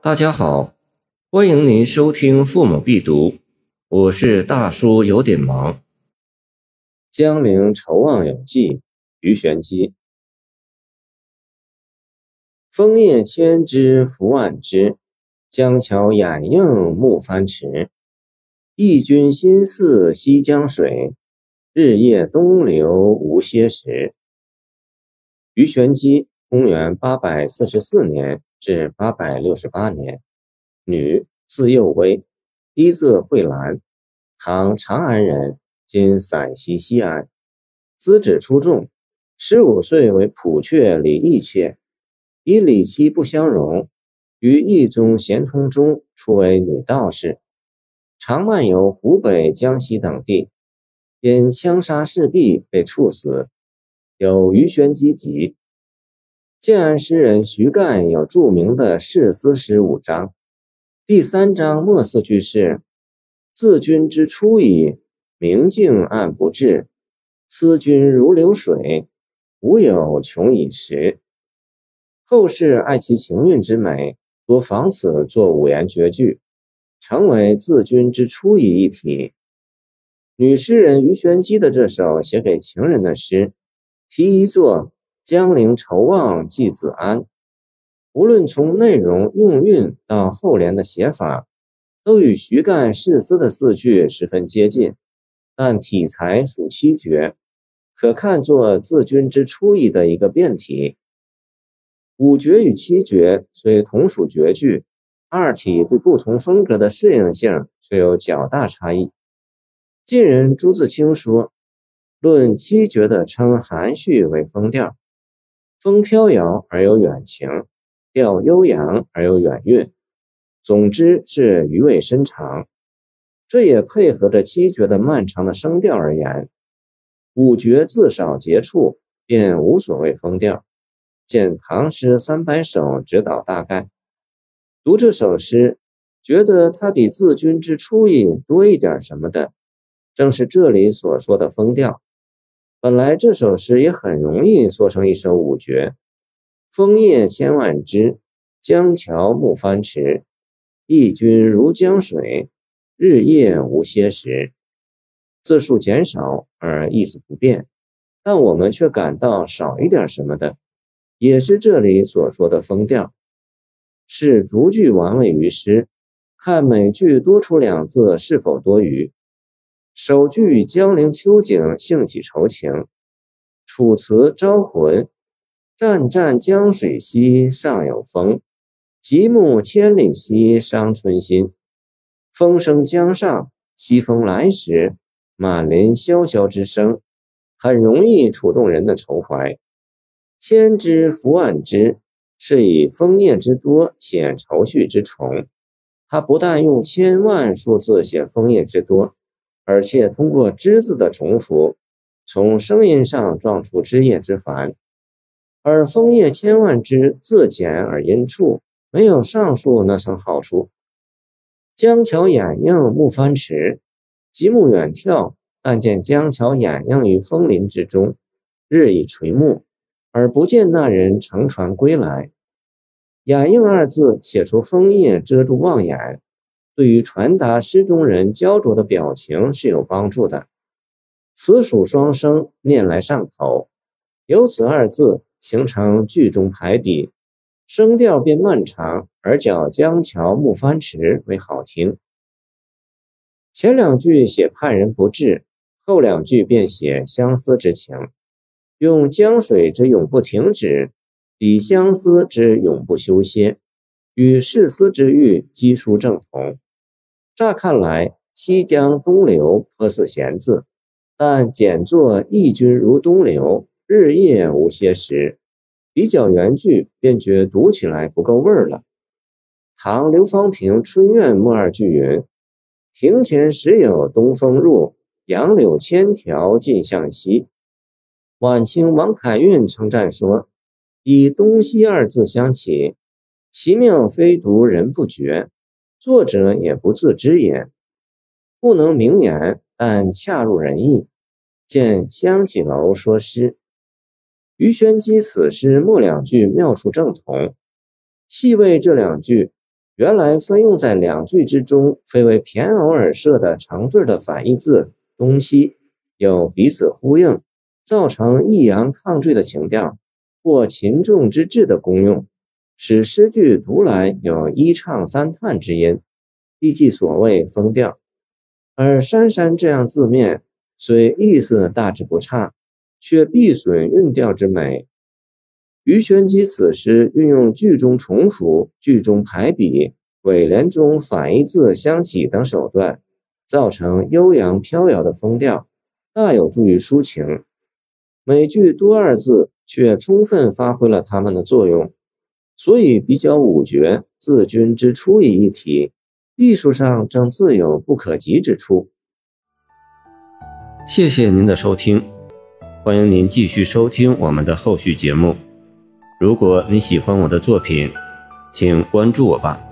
大家好，欢迎您收听《父母必读》，我是大叔，有点忙。江陵筹望有记，鱼玄机。枫叶千枝拂万枝，江桥掩映暮帆迟。忆君心似西江水，日夜东流无歇时。于玄机，公元八百四十四年至八百六十八年，女，字幼薇，一字慧兰，唐长安人，今陕西西安。资质出众，十五岁为普阙李义妾，以李妻不相容，于义中咸通中初为女道士，常漫游湖北、江西等地，因枪杀侍婢被处死。有《鱼玄机集》。建安诗人徐干有著名的誓思诗五章，第三章末四句是：“自君之出矣，明镜暗不至；思君如流水，无有穷已时。”后世爱其情韵之美，多仿此作五言绝句，成为“自君之出矣”一体。女诗人鱼玄机的这首写给情人的诗，题一作。江陵愁望寄子安，无论从内容、用韵到后联的写法，都与徐干誓思的四句十分接近，但体裁属七绝，可看作自君之初意的一个变体。五绝与七绝虽同属绝句，二体对不同风格的适应性却有较大差异。晋人朱自清说：“论七绝的，称含蓄为风调。”风飘摇而有远情，调悠扬而有远韵，总之是余味深长。这也配合着七绝的漫长的声调而言。五绝字少节处，便无所谓风调。见《唐诗三百首》指导大概。读这首诗，觉得它比自君之初意多一点什么的，正是这里所说的风调。本来这首诗也很容易做成一首五绝：枫叶千万枝，江桥暮帆迟。忆君如江水，日夜无歇时。字数减少而意思不变，但我们却感到少一点什么的，也是这里所说的风调，是逐句玩味于诗，看每句多出两字是否多余。首句江陵秋景兴起愁情，楚辞招魂。湛湛江水兮，上有风。极目千里兮，伤春心。风声江上，西风来时，满林萧萧之声，很容易触动人的愁怀。千枝拂万枝，是以枫叶之多显愁绪之重。他不但用千万数字写枫叶之多。而且通过枝字的重复，从声音上撞出枝叶之繁。而枫叶千万枝字简而音处，没有上述那层好处。江桥掩映暮帆迟，极目远眺，但见江桥掩映于枫林之中，日已垂暮，而不见那人乘船归来。掩映二字写出枫叶遮住望眼。对于传达诗中人焦灼的表情是有帮助的。此属双声，念来上口，由此二字形成句中排比，声调变漫长，而较江桥暮帆迟为好听。前两句写盼人不至，后两句便写相思之情，用江水之永不停止，比相思之永不休歇，与世思之欲基书正同。乍看来，西江东流颇似闲字，但简作“忆君如东流，日夜无歇时”，比较原句，便觉读起来不够味儿了。唐刘方平《春怨》末二句云：“庭前时有东风入，杨柳千条尽向西。”晚清王凯运称赞说：“以东西二字相起，其妙非独人不觉。”作者也不自知也，不能明言，但恰入人意。见香起楼说诗，余玄机此诗末两句妙处正同。细味这两句，原来分用在两句之中，非为骈偶而设的成对的反义字东西，有彼此呼应，造成抑扬抗坠的情调，或秦重之志的功用，使诗句读来有一唱三叹之音，亦即所谓风调。而珊珊这样字面，虽意思大致不差，却必损韵调之美。余玄机此诗运用句中重复、句中排比、尾联中反义字相起等手段，造成悠扬飘摇的风调，大有助于抒情。每句多二字，却充分发挥了它们的作用，所以比较五绝，自君之初以一体。艺术上正自有不可及之处。谢谢您的收听，欢迎您继续收听我们的后续节目。如果你喜欢我的作品，请关注我吧。